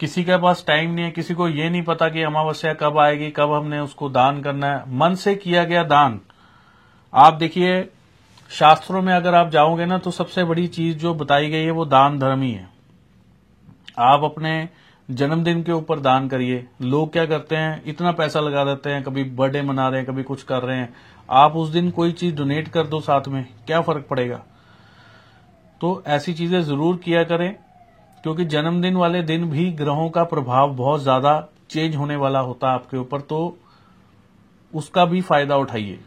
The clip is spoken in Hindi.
किसी के पास टाइम नहीं है, किसी को ये नहीं पता कि अमावस्या कब आएगी, कब हमने उसको दान करना है। मन से किया गया दान। आप देखिए, शास्त्रों में अगर आप जाओगे ना तो सबसे बड़ी चीज़ जो बताई गई है, वो दान धर्म ही है। आप अपने जन्मदिन के ऊपर दान करिए। लोग क्या करते हैं, इतना पैसा लगा देते हैं, कभी बर्थडे मना रहे हैं, कभी कुछ कर रहे हैं। आप उस दिन कोई चीज़ डोनेट कर दो साथ में, क्या फ़र्क पड़ेगा? तो ऐसी चीज़ें ज़रूर किया करें। क्योंकि जन्मदिन वाले दिन भी ग्रहों का प्रभाव बहुत ज़्यादा चेंज होने वाला होता है आपके ऊपर तो उसका भी फ़ायदा उठाइए।